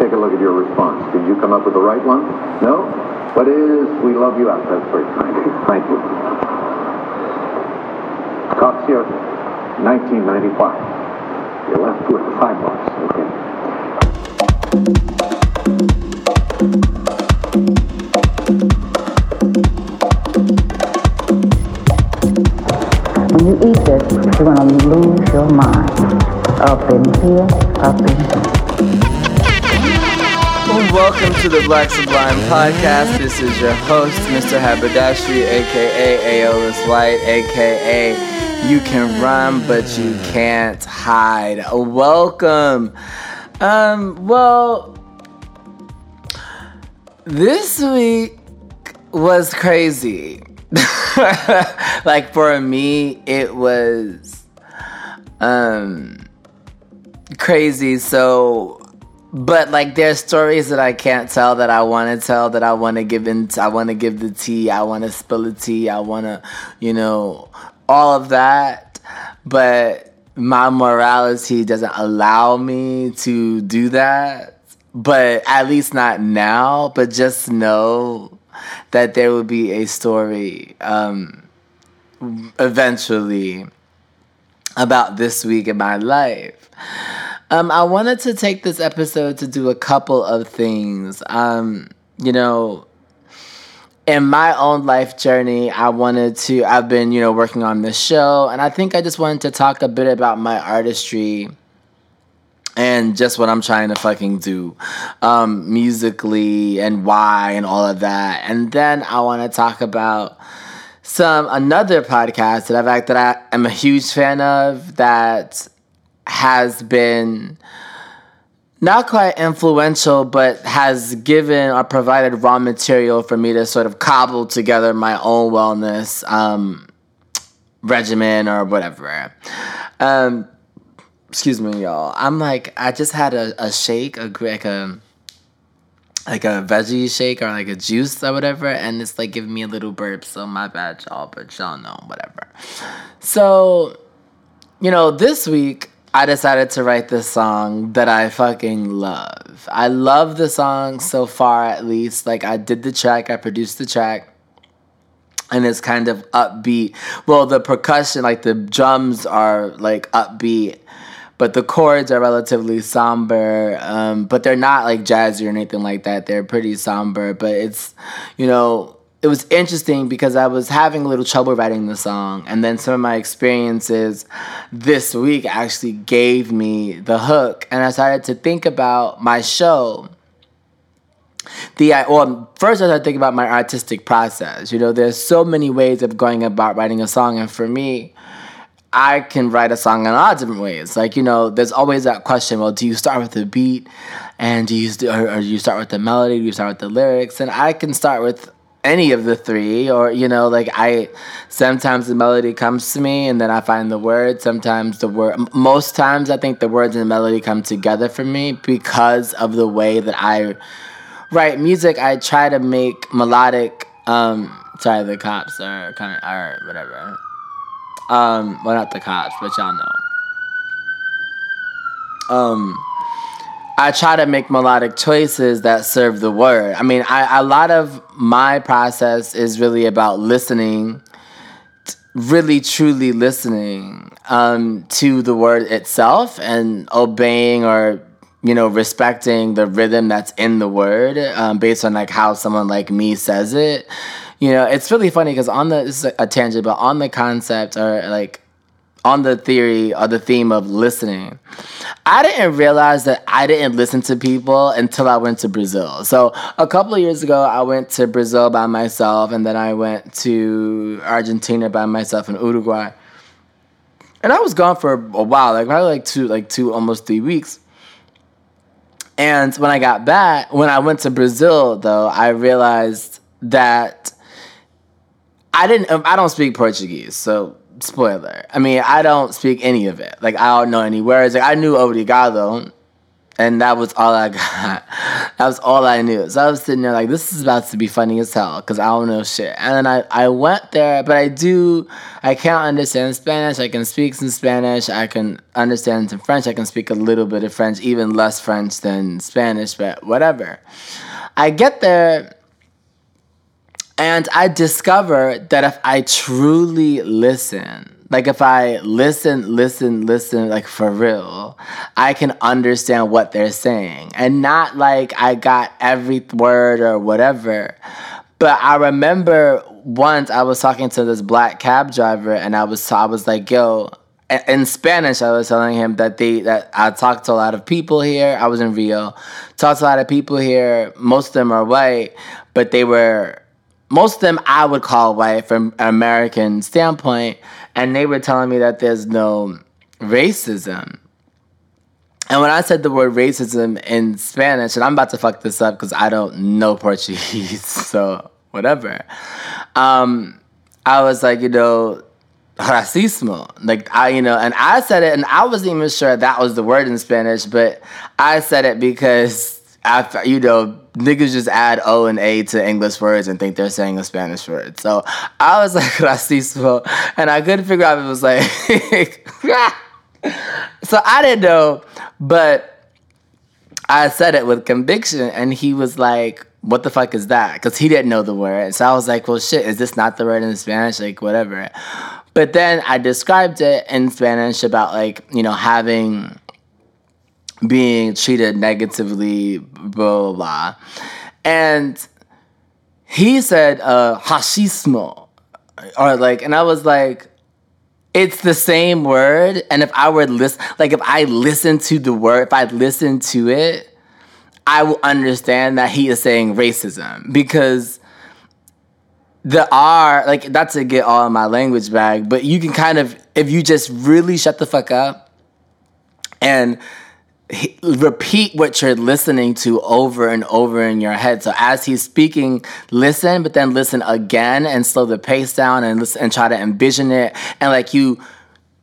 take a look at your response. Did you come up with the right one? No? What is We Love You Out? That's very kind. Thank you. Costs you 1995. You're left with five bucks. Okay. When you eat this, you're gonna lose your mind. Up in here, up in here. Welcome to the Black Sublime Podcast. This is your host, Mr. Haberdashery, aka Aeolus White, aka You Can Run But You Can't Hide. Welcome. Um, well, this week was crazy. like for me, it was um crazy. So but like there's stories that I can't tell that I want to tell that I want to give in I want to give the tea I want to spill the tea I want to you know all of that. But my morality doesn't allow me to do that. But at least not now but just know that there will be a story um eventually about this week in my life um, I wanted to take this episode to do a couple of things. Um, you know, in my own life journey, I wanted to, I've been, you know, working on this show, and I think I just wanted to talk a bit about my artistry and just what I'm trying to fucking do um, musically and why and all of that. And then I want to talk about some another podcast that I've that I am a huge fan of that has been not quite influential, but has given or provided raw material for me to sort of cobble together my own wellness um, regimen or whatever. Um, excuse me, y'all. I'm like, I just had a, a shake, a like a like a veggie shake or like a juice or whatever, and it's like giving me a little burp. So my bad, y'all, but y'all know whatever. So, you know, this week I decided to write this song that I fucking love. I love the song so far, at least. Like, I did the track, I produced the track, and it's kind of upbeat. Well, the percussion, like the drums are like upbeat, but the chords are relatively somber. Um, but they're not like jazzy or anything like that. They're pretty somber, but it's, you know, it was interesting because I was having a little trouble writing the song, and then some of my experiences this week actually gave me the hook, and I started to think about my show. The well, first I started thinking about my artistic process. You know, there's so many ways of going about writing a song, and for me, I can write a song in a lot of different ways. Like, you know, there's always that question, well, do you start with the beat and do you, or, or do you start with the melody? Do you start with the lyrics? And I can start with any of the three or you know like i sometimes the melody comes to me and then i find the words. Sometimes the word most times i think the words and the melody come together for me because of the way that i write music. I try to make melodic um sorry the cops are kind of or whatever. Um well not the cops but y'all know. Um I try to make melodic choices that serve the word. I mean, I, a lot of my process is really about listening, really truly listening um, to the word itself and obeying or you know respecting the rhythm that's in the word um, based on like how someone like me says it. You know, it's really funny because on the this is a tangent, but on the concept or like on the theory or the theme of listening. I didn't realize that I didn't listen to people until I went to Brazil. So a couple of years ago, I went to Brazil by myself, and then I went to Argentina by myself and Uruguay. And I was gone for a while, like probably like two, like two, almost three weeks. And when I got back, when I went to Brazil, though, I realized that I didn't. I don't speak Portuguese, so spoiler. I mean, I don't speak any of it. Like I don't know any words. Like I knew obrigado, and that was all I got. That was all I knew. So I was sitting there like, this is about to be funny as hell because I don't know shit. And then I, I went there, but I do, I can't understand Spanish. I can speak some Spanish. I can understand some French. I can speak a little bit of French, even less French than Spanish, but whatever. I get there and I discover that if I truly listen, like if I listen, listen, listen, like for real, I can understand what they're saying. And not like I got every word or whatever. But I remember once I was talking to this black cab driver and I was I was like, yo, in Spanish, I was telling him that they that I talked to a lot of people here. I was in Rio, talked to a lot of people here. Most of them are white, but they were most of them I would call white from an American standpoint, and they were telling me that there's no racism. And when I said the word racism in Spanish, and I'm about to fuck this up because I don't know Portuguese, so whatever. Um, I was like, you know, racismo. Like I, you know, and I said it, and I wasn't even sure that was the word in Spanish, but I said it because after you know niggas just add O and A to English words and think they're saying a Spanish word. So I was like racismo, and I couldn't figure out if it was like. so I didn't know, but I said it with conviction, and he was like, "What the fuck is that?" Because he didn't know the word. So I was like, "Well, shit, is this not the word in Spanish? Like, whatever." But then I described it in Spanish about like you know having being treated negatively, blah, blah, blah. And he said, uh, hashismo. Or like, and I was like, it's the same word. And if I were listen, like if I listen to the word, if I listen to it, I will understand that he is saying racism because the R, like that's to get all in my language bag, but you can kind of, if you just really shut the fuck up and repeat what you're listening to over and over in your head. So as he's speaking, listen, but then listen again and slow the pace down and listen and try to envision it and like you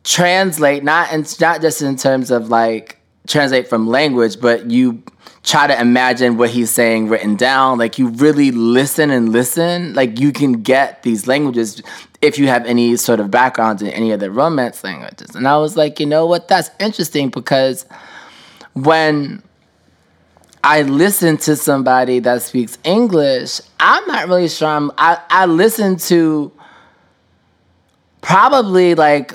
translate not and not just in terms of like translate from language, but you try to imagine what he's saying written down. Like you really listen and listen. Like you can get these languages if you have any sort of background in any of the romance languages. And I was like, you know what? That's interesting because when I listen to somebody that speaks English, I'm not really sure. I'm, I, I listen to probably like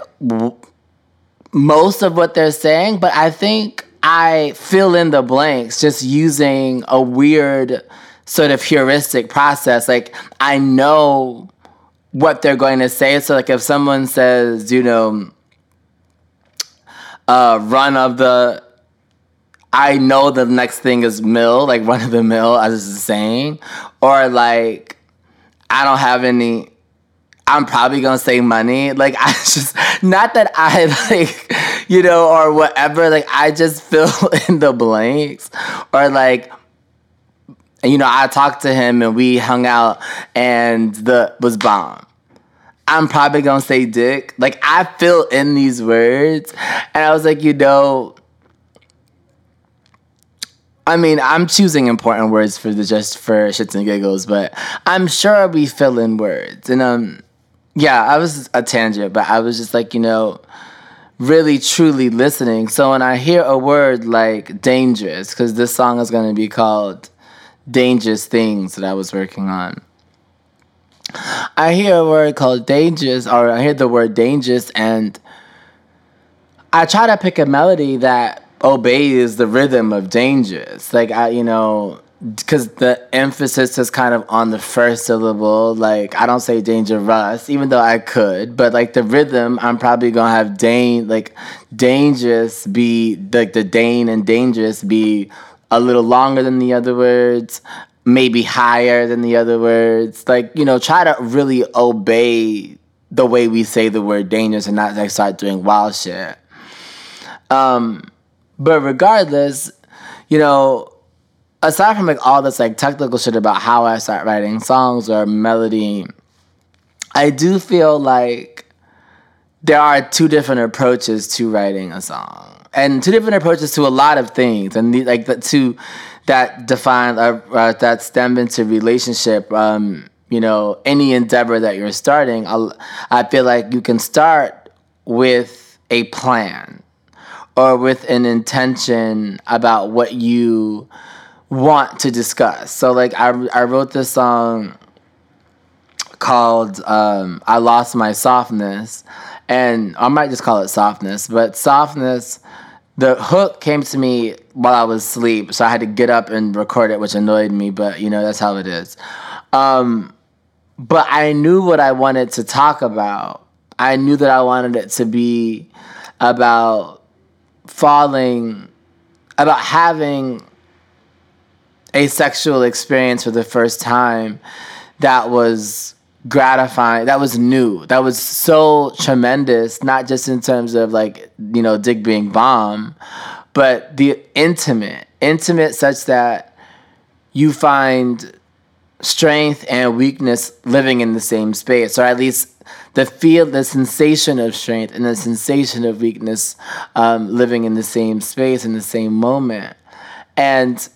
most of what they're saying, but I think I fill in the blanks just using a weird sort of heuristic process. Like I know what they're going to say. So like if someone says, you know, uh, run of the I know the next thing is mill, like run of the mill, as it's saying, or like I don't have any. I'm probably gonna say money. Like I just not that I like you know or whatever. Like I just fill in the blanks or like you know I talked to him and we hung out and the was bomb. I'm probably gonna say dick. Like I fill in these words and I was like, you know, I mean, I'm choosing important words for the just for shits and giggles, but I'm sure we fill in words. And um yeah, I was a tangent, but I was just like, you know, really truly listening. So when I hear a word like dangerous, because this song is gonna be called Dangerous Things that I was working on. I hear a word called dangerous, or I hear the word dangerous, and I try to pick a melody that obeys the rhythm of dangerous. Like I, you know, because the emphasis is kind of on the first syllable. Like I don't say dangerous, even though I could, but like the rhythm, I'm probably gonna have Dane like dangerous be like the Dane and dangerous be a little longer than the other words, maybe higher than the other words. Like you know, try to really obey the way we say the word dangerous and not like start doing wild shit. Um, but regardless, you know, aside from like all this like technical shit about how I start writing songs or melody, I do feel like there are two different approaches to writing a song. and two different approaches to a lot of things, and the, like the two that define uh, uh, that stem into relationship. Um, you know, any endeavor that you're starting, I'll, I feel like you can start with a plan or with an intention about what you want to discuss. So, like, I, I wrote this song called um, I Lost My Softness, and I might just call it Softness, but Softness the hook came to me while I was asleep, so I had to get up and record it, which annoyed me, but you know, that's how it is. Um, but I knew what I wanted to talk about. I knew that I wanted it to be about falling, about having a sexual experience for the first time that was gratifying that was new that was so tremendous not just in terms of like you know dick being bomb but the intimate intimate such that you find strength and weakness living in the same space or at least the feel the sensation of strength and the sensation of weakness um, living in the same space in the same moment and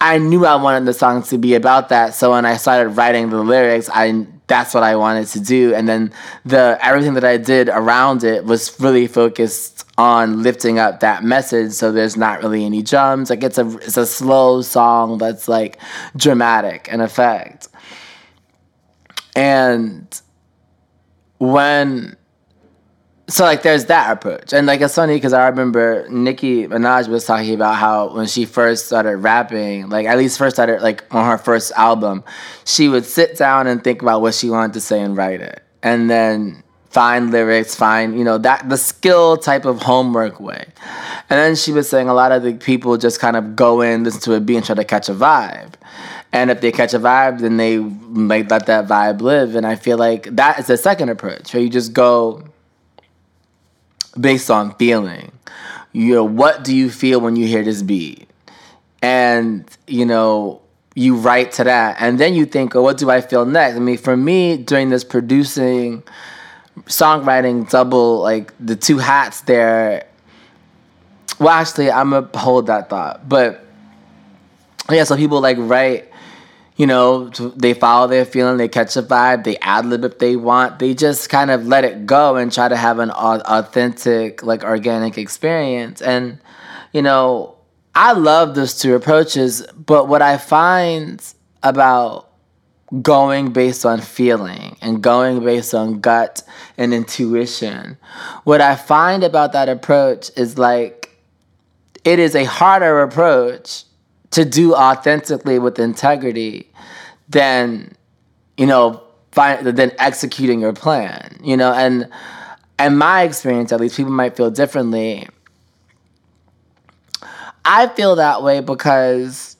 I knew I wanted the song to be about that. So when I started writing the lyrics, I that's what I wanted to do. And then the everything that I did around it was really focused on lifting up that message. So there's not really any drums. Like it's a it's a slow song that's like dramatic in effect. And when so like there's that approach. And like it's funny because i remember nicki minaj was talking about how when she first started rapping like at least first started like on her first album she would sit down and think about what she wanted to say and write it. And then find lyrics find you know that the skill type of homework way. And then she was saying a lot of the people just kind of go in listen to a beat and try to catch a vibe and if they catch a vibe then they like let that vibe live and i feel like that is the second approach where you just go based on feeling. You know, what do you feel when you hear this beat? And, you know, you write to that. And then you think, oh, what do I feel next? I mean, for me, during this producing, songwriting double, like the two hats there, well, actually, I'm going to hold that thought. But yeah, so people like write you know, they follow their feeling, they catch a vibe, they ad lib if they want. They just kind of let it go and try to have an authentic, like organic experience. And, you know, I love those two approaches, but what I find about going based on feeling and going based on gut and intuition, what I find about that approach is like it is a harder approach to do authentically with integrity than you know than executing your plan you know? And and my experience at least people might feel differently. I feel that way because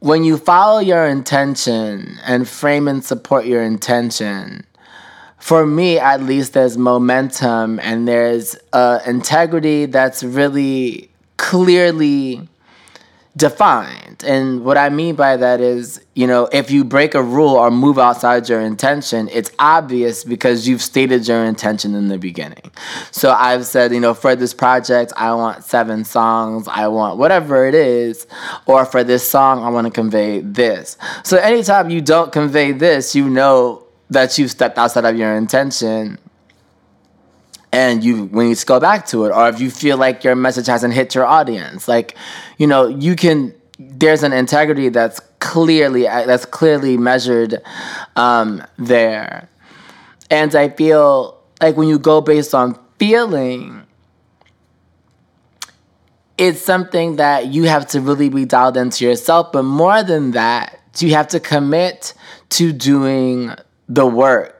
when you follow your intention and frame and support your intention for me at least there's momentum and there's uh, integrity that's really clearly defined. And what I mean by that is, you know, if you break a rule or move outside your intention, it's obvious because you've stated your intention in the beginning. So I've said, you know, for this project, I want seven songs, I want whatever it is, or for this song, I want to convey this. So anytime you don't convey this, you know that you've stepped outside of your intention and you when you go back to it or if you feel like your message hasn't hit your audience like you know you can there's an integrity that's clearly that's clearly measured um, there. And i feel like when you go based on feeling it's something that you have to really be dialed into yourself but more than that you have to commit to doing the work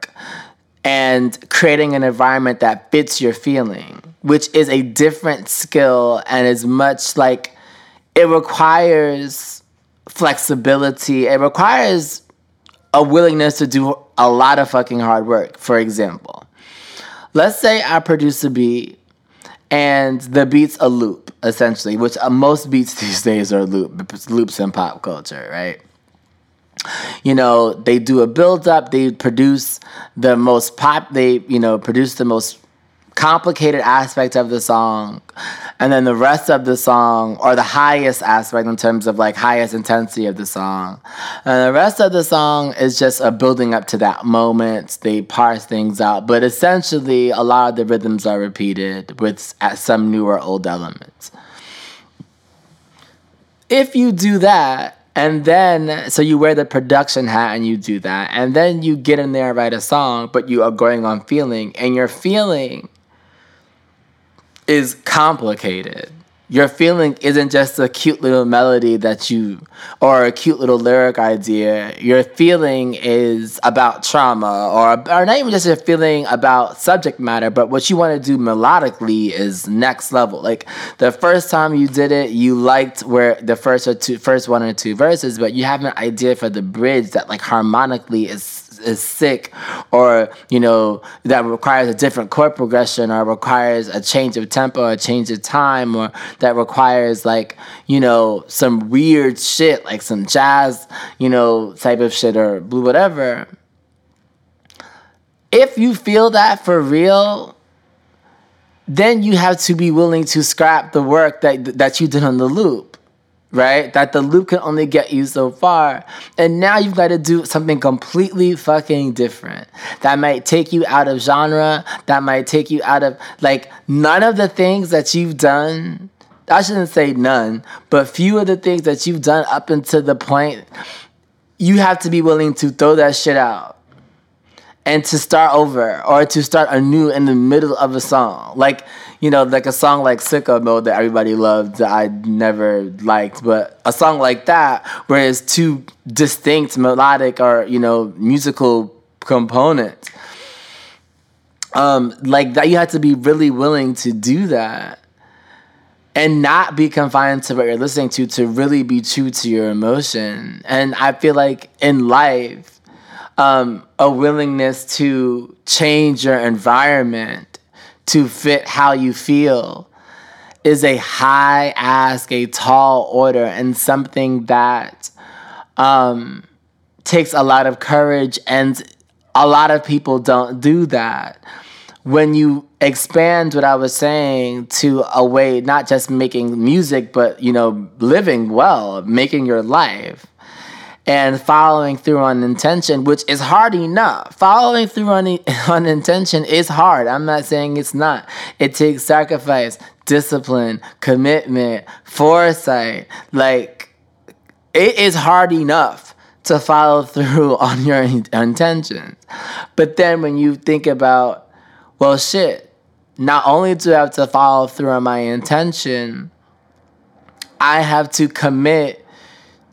and creating an environment that fits your feeling, which is a different skill and is much like it requires flexibility. It requires a willingness to do a lot of fucking hard work. For example, let's say I produce a beat and the beat's a loop, essentially, which uh, most beats these days are loop, loops in pop culture, right? You know they do a build up they produce the most pop they you know produce the most complicated aspect of the song. And then the rest of the song or the highest aspect in terms of like highest intensity of the song. And the rest of the song is just a building up to that moment. They parse things out. But essentially a lot of the rhythms are repeated with some new or old elements. If you do that and then, so you wear the production hat and you do that. And then you get in there and write a song, but you are going on feeling. And your feeling is complicated your feeling isn't just a cute little melody that you or a cute little lyric idea. Your feeling is about trauma or, or not even just a feeling about subject matter but what you want to do melodically is next level. Like the first time you did it you liked where the first or two first one or two verses but you have an idea for the bridge that like harmonically is is sick or you know that requires a different chord progression or requires a change of tempo a change of time or that requires like you know some weird shit like some jazz you know type of shit or blue whatever. If you feel that for real then you have to be willing to scrap the work that that you did on the loop right? That the loop can only get you so far. And now you've got to do something completely fucking different. That might take you out of genre, that might take you out of like none of the things that you've done. I shouldn't say none, but few of the things that you've done up until the point you have to be willing to throw that shit out and to start over or to start anew in the middle of a song. Like you know, like a song like Sicko Mode that everybody loved that I never liked, but a song like that where it's two distinct melodic or, you know, musical components. Um, like that you have to be really willing to do that and not be confined to what you're listening to to really be true to your emotion. And I feel like in life, um, a willingness to change your environment to fit how you feel is a high ask, a tall order, and something that um, takes a lot of courage, and a lot of people don't do that. When you expand what I was saying to a way, not just making music, but you know, living well, making your life and following through on intention, which is hard enough. Following through on, on intention is hard. I'm not saying it's not. It takes sacrifice, discipline, commitment, foresight. Like, it is hard enough to follow through on your intentions. But then when you think about, well, shit, not only do I have to follow through on my intention, I have to commit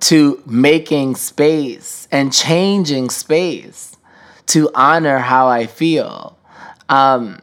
to making space and changing space to honor how I feel um,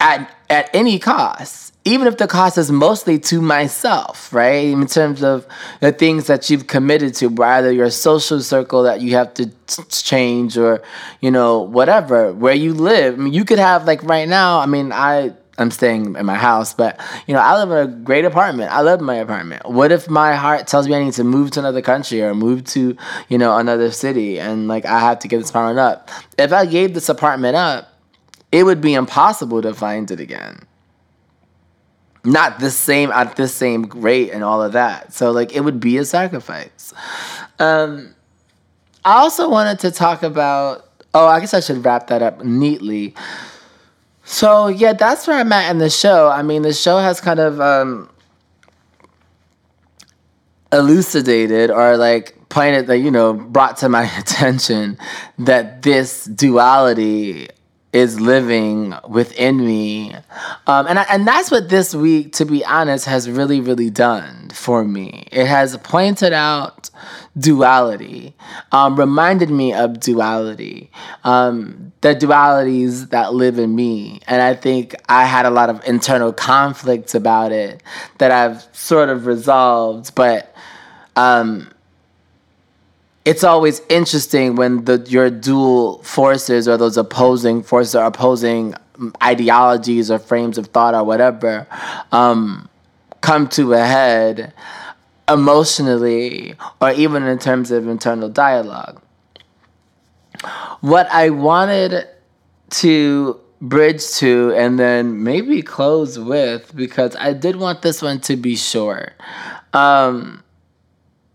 at, at any cost, even if the cost is mostly to myself, right? In terms of the things that you've committed to, either your social circle that you have to t- change or, you know, whatever, where you live. I mean, you could have, like, right now, I mean, I I'm staying in my house, but you know, I live in a great apartment. I love my apartment. What if my heart tells me I need to move to another country or move to, you know, another city and like I have to give this apartment up? If I gave this apartment up, it would be impossible to find it again. Not the same at the same rate and all of that. So like it would be a sacrifice. Um I also wanted to talk about oh, I guess I should wrap that up neatly. So yeah, that's where I'm at in the show. I mean, the show has kind of um, elucidated or like pointed that you know brought to my attention that this duality is living within me. Um, and, I, and that's what this week, to be honest, has really, really done for me. It has pointed out duality, um, reminded me of duality, um, the dualities that live in me. And I think I had a lot of internal conflicts about it that I've sort of resolved, but um, it's always interesting when the your dual forces or those opposing forces or opposing ideologies or frames of thought or whatever um, come to a head emotionally or even in terms of internal dialogue. What I wanted to bridge to and then maybe close with because I did want this one to be short. Um,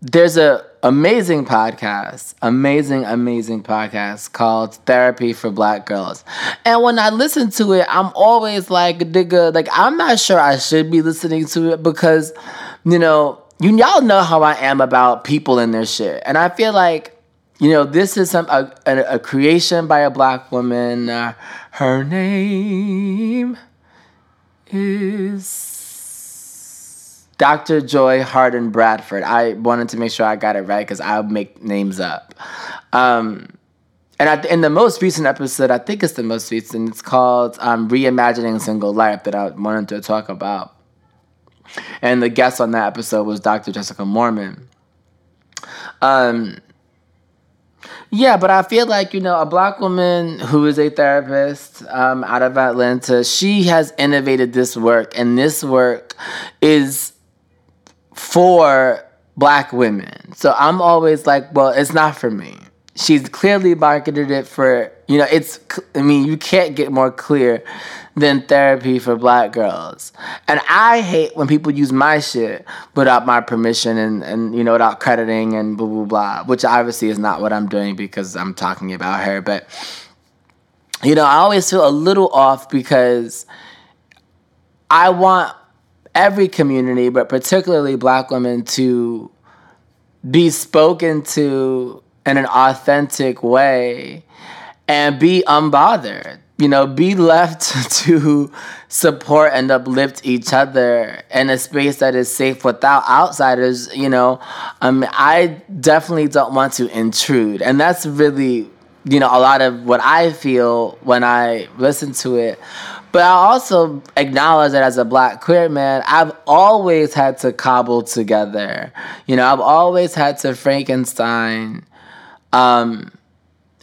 there's a amazing podcast, amazing, amazing podcast called Therapy for Black Girls. And when I listen to it, I'm always like, nigga, like I'm not sure I should be listening to it because, you know, you y'all know how I am about people and their shit. And I feel like you know, this is some a, a, a creation by a black woman. Uh, her name is Dr. Joy Harden Bradford. I wanted to make sure I got it right because I'll make names up. Um, and in the most recent episode, I think it's the most recent, it's called um, Reimagining Single Life that I wanted to talk about. And the guest on that episode was Dr. Jessica Mormon. Um, yeah, but I feel like, you know, a black woman who is a therapist um, out of Atlanta, she has innovated this work, and this work is for black women. So I'm always like, well, it's not for me. She's clearly marketed it for, you know, it's, I mean, you can't get more clear than therapy for black girls. And I hate when people use my shit without my permission and, and you know, without crediting and blah, blah, blah, which obviously is not what I'm doing because I'm talking about her. But, you know, I always feel a little off because I want every community, but particularly black women, to be spoken to in an authentic way and be unbothered you know, be left to support and uplift each other in a space that is safe without outsiders, you know, um, I definitely don't want to intrude. And that's really, you know, a lot of what I feel when I listen to it. But I also acknowledge that as a black queer man, I've always had to cobble together. You know, I've always had to Frankenstein um,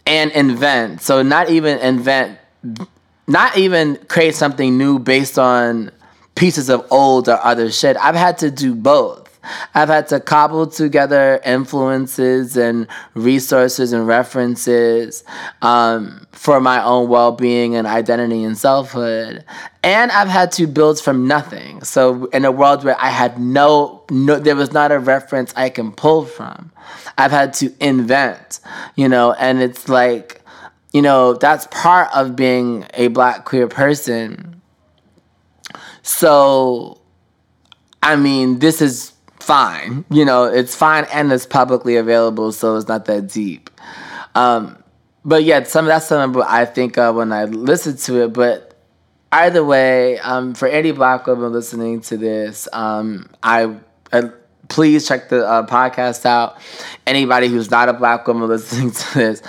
and invent. So, not even invent not even create something new based on pieces of old or other shit. I've had to do both. I've had to cobble together influences and resources and references um, for my own well being and identity and selfhood. And I've had to build from nothing. So, in a world where I had no, no, there was not a reference I can pull from, I've had to invent, you know, and it's like, you know, that's part of being a black queer person. So, I mean, this is fine. You know, it's fine and it's publicly available, so it's not that deep. Um, but yeah, some that's something I think of when I listen to it. But either way, um, for any black woman listening to this, um, I. Uh, please check the uh, podcast out. Anybody who's not a black woman listening to this,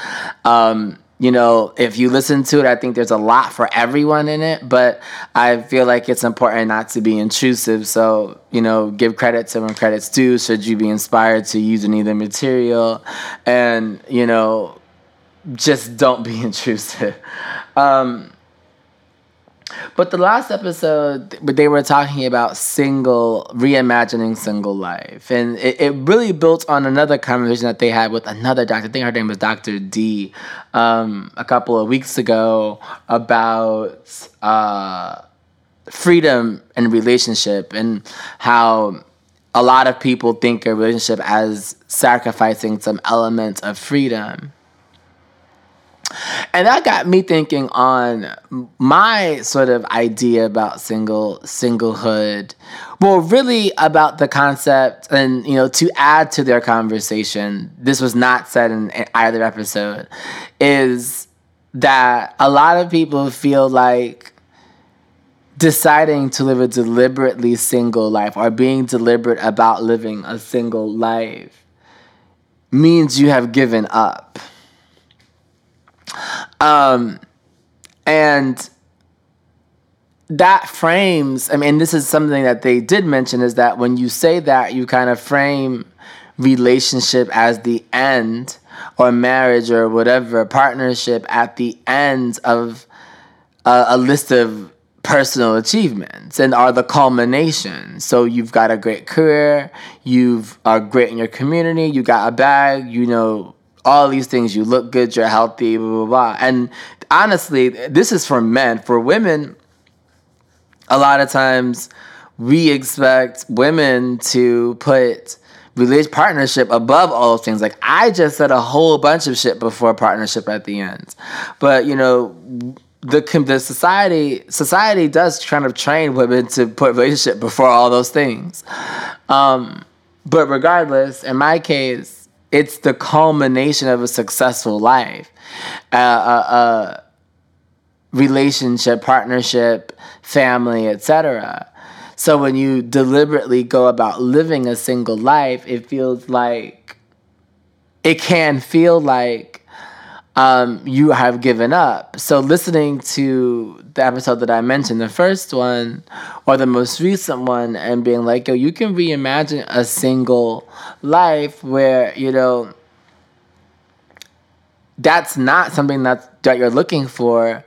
um, you know, if you listen to it, I think there's a lot for everyone in it, but I feel like it's important not to be intrusive. So, you know, give credit to when credit's due. Should you be inspired to use any of the material? And, you know, just don't be intrusive. Um, but the last episode, they were talking about single, reimagining single life. And it, it really built on another conversation that they had with another doctor. I think her name was Dr. D um, a couple of weeks ago about uh, freedom and relationship and how a lot of people think a relationship as sacrificing some element of freedom. And that got me thinking on my sort of idea about single singlehood. Well, really about the concept and you know, to add to their conversation, this was not said in either episode, is that a lot of people feel like deciding to live a deliberately single life or being deliberate about living a single life means you have given up um, and that frames, I mean, this is something that they did mention is that when you say that, you kind of frame relationship as the end or marriage or whatever partnership at the end of a, a list of personal achievements and are the culmination. So you've got a great career, you've are great in your community, you got a bag, you know, all these things. You look good, you're healthy, blah, blah, blah. And honestly, this is for men. For women, a lot of times we expect women to put relationship partnership above all those things. Like I just said a whole bunch of shit before partnership at the end. But you know, the the society society does kind of train women to put relationship before all those things. Um, but regardless, in my case, it's the culmination of a successful life. Uh, uh, uh, relationship, partnership, family, etc. So when you deliberately go about living a single life, it feels like it can feel like um, you have given up. So listening to the episode that I mentioned, the first one or the most recent one, and being like, yo, you can reimagine a single life where, you know, that's not something that, that you're looking for.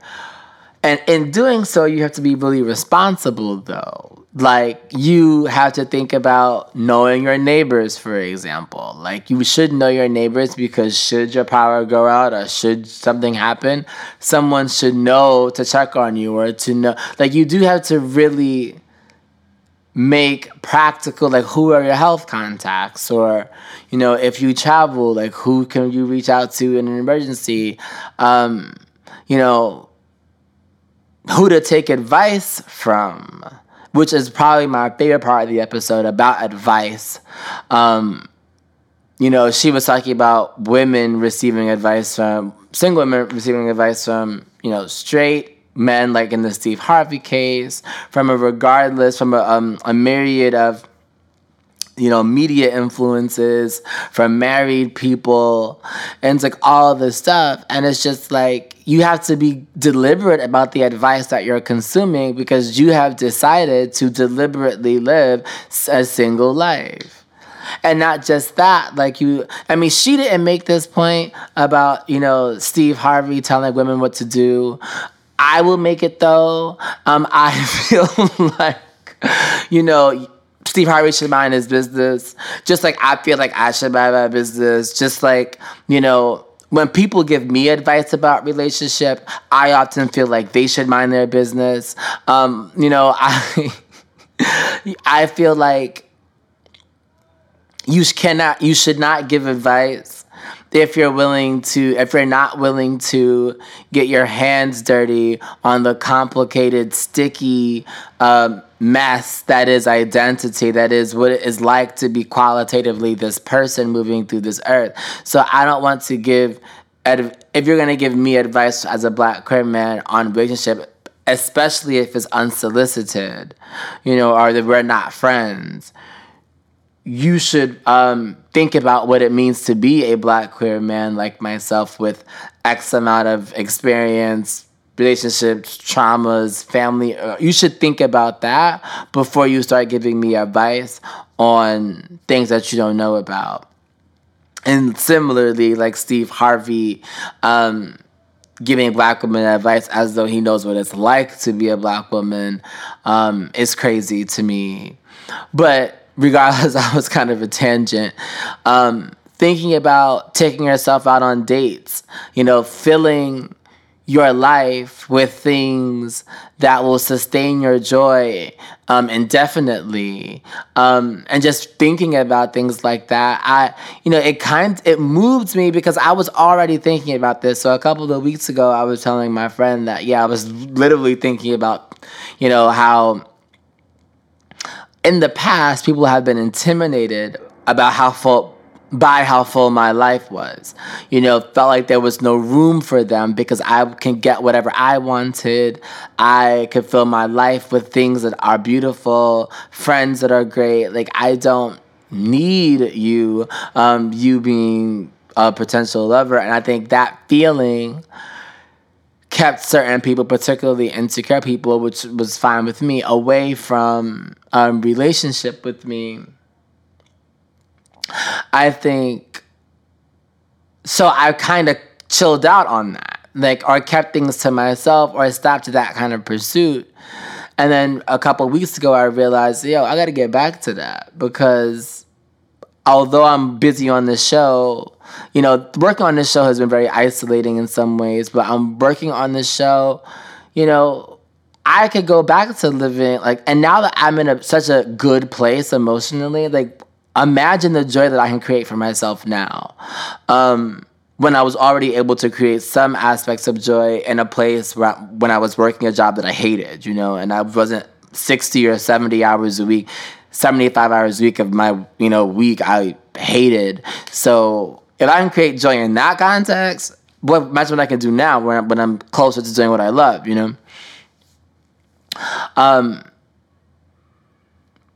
And in doing so, you have to be really responsible, though like you have to think about knowing your neighbors for example. Like you should know your neighbors because should your power go out or should something happen someone should know to check on you or to know like you do have to really make practical like who are your health contacts? Or you know if you travel like who can you reach out to in an emergency? Um you know who to take advice from which is probably my favorite part of the episode about advice. Um, you know, she was talking about women receiving advice from single women receiving advice from you know straight men, like in the Steve Harvey case, from a regardless, from a, um, a myriad of you know, media influences from married people and it's like all this stuff. And it's just like you have to be deliberate about the advice that you're consuming because you have decided to deliberately live a single life. And not just that, like you, I mean, she didn't make this point about, you know, Steve Harvey telling women what to do. I will make it though. Um, I feel like, you know, Steve Harvey should mind his business. Just like I feel like I should mind my business. Just like, you know, when people give me advice about relationship, I often feel like they should mind their business. Um, you know, I I feel like you cannot you should not give advice if you're willing to if you're not willing to get your hands dirty on the complicated sticky um, mess that is identity that is what it is like to be qualitatively this person moving through this earth. So i don't want to give if you're going to give me advice as a black queer man on relationship especially if it's unsolicited you know or that we're not friends you should um, think about what it means to be a black queer man like myself with X amount of experience, relationships, traumas, family. Uh, you should think about that before you start giving me advice on things that you don't know about. And similarly, like Steve Harvey, um, giving black women advice as though he knows what it's like to be a black woman um, is crazy to me. But regardless, I was kind of a tangent. Um, thinking about taking yourself out on dates, you know, filling your life with things that will sustain your joy um, indefinitely. Um, and just thinking about things like that i you know it kind it moved me because i was already thinking about this. So a couple of weeks ago i was telling my friend that yeah i was literally thinking about you know how in the past, people have been intimidated about how full by how full my life was. You know, felt like there was no room for them because I can get whatever I wanted. I could fill my life with things that are beautiful, friends that are great. Like I don't need you, um, you being a potential lover. And I think that feeling kept certain people, particularly insecure people, which was fine with me, away from a um, relationship with me. I think so. I kind of chilled out on that, like, or kept things to myself, or I stopped that kind of pursuit. And then a couple weeks ago, I realized, yo, I got to get back to that because although I'm busy on the show, you know, working on this show has been very isolating in some ways, but I'm working on this show, you know, I could go back to living like, and now that I'm in a, such a good place emotionally, like, imagine the joy that I can create for myself now. Um, when I was already able to create some aspects of joy in a place where I, when I was working a job that I hated, you know, and I wasn't 60 or 70 hours a week, 75 hours a week of my, you know, week I hated. So if I can create joy in that context, what imagine what I can do now when, when I'm closer to doing what I love, you know? Um,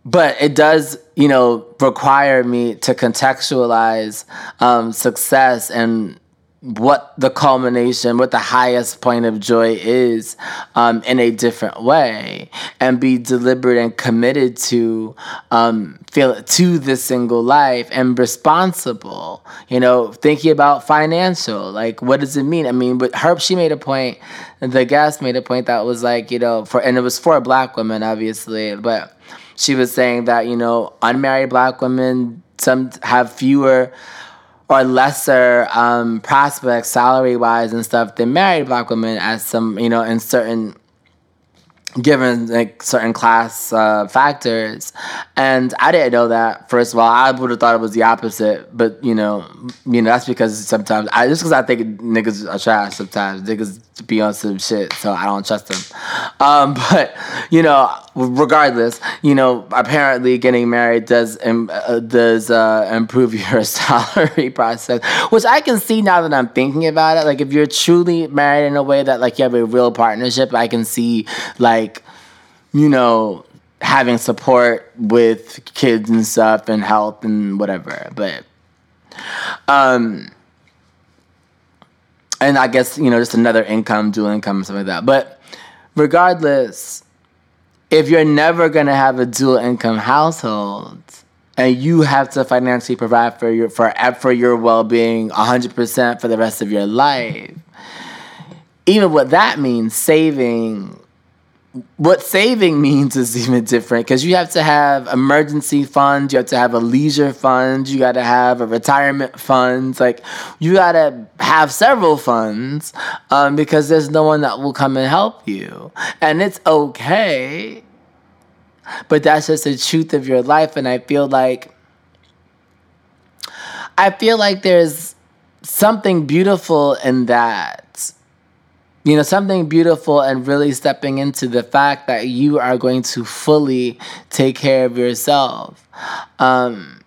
but it does, you know, require me to contextualize um, success and what the culmination, what the highest point of joy is um, in a different way, and be deliberate and committed to um, feel to this single life and responsible. You know, thinking about financial, like what does it mean? I mean, but Herb, she made a point. The guest made a point that was like, you know, for and it was for black women, obviously, but she was saying that you know, unmarried black women some have fewer or lesser um, prospects salary wise and stuff than married black women as some you know in certain given like certain class uh, factors. And i didn't know that first of all. I would have thought it was the opposite but you know you know that's because sometimes i just because i think niggas are trash sometimes. Niggas be on some shit so i don't trust them um, but you know regardless you know apparently getting married does uh, does uh, improve your salary process which i can see now that i'm thinking about it like if you're truly married in a way that like you have a real partnership i can see like you know, having support with kids and stuff and health and whatever. But um and I guess, you know, just another income, dual income, something like that. But regardless, if you're never gonna have a dual income household and you have to financially provide for your for for your well being hundred percent for the rest of your life, even what that means, saving what saving means is even different because you have to have emergency funds, you have to have a leisure fund, you got to have a retirement fund. Like you got to have several funds um, because there's no one that will come and help you, and it's okay. But that's just the truth of your life, and I feel like I feel like there's something beautiful in that you know, something beautiful and really stepping into the fact that you are going to fully take care of yourself um,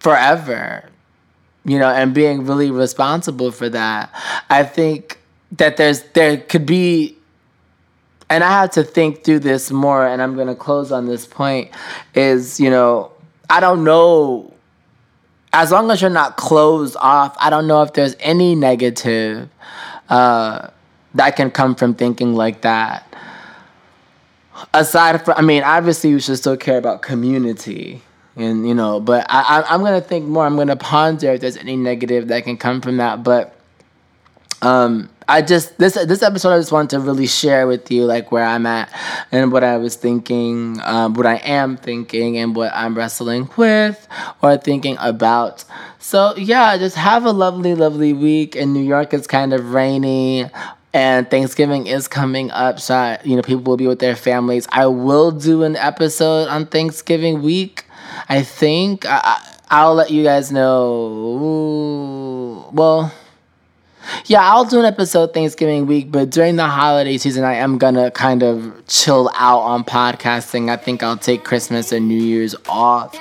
forever, you know, and being really responsible for that. I think that there's, there could be, and I have to think through this more, and I'm going to close on this point is, you know, I don't know as long as you're not closed off, I don't know if there's any negative uh, that can come from thinking like that. Aside from, I mean, obviously you should still care about community, and you know, but I, I I'm gonna think more. I'm gonna ponder if there's any negative that can come from that. But um, I just this this episode I just wanted to really share with you like where I'm at and what I was thinking, um, what I am thinking, and what I'm wrestling with or thinking about. So yeah, just have a lovely, lovely week. In New York, it's kind of rainy and Thanksgiving is coming up, so I, you know people will be with their families. I will do an episode on Thanksgiving week. I think I, will let you guys know. Well, yeah, I'll do an episode Thanksgiving week, but during the holiday season, I am gonna kind of chill out on podcasting. I think I'll take Christmas and New Year's off.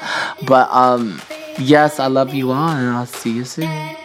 But um, yes, I love you all, and I'll see you soon.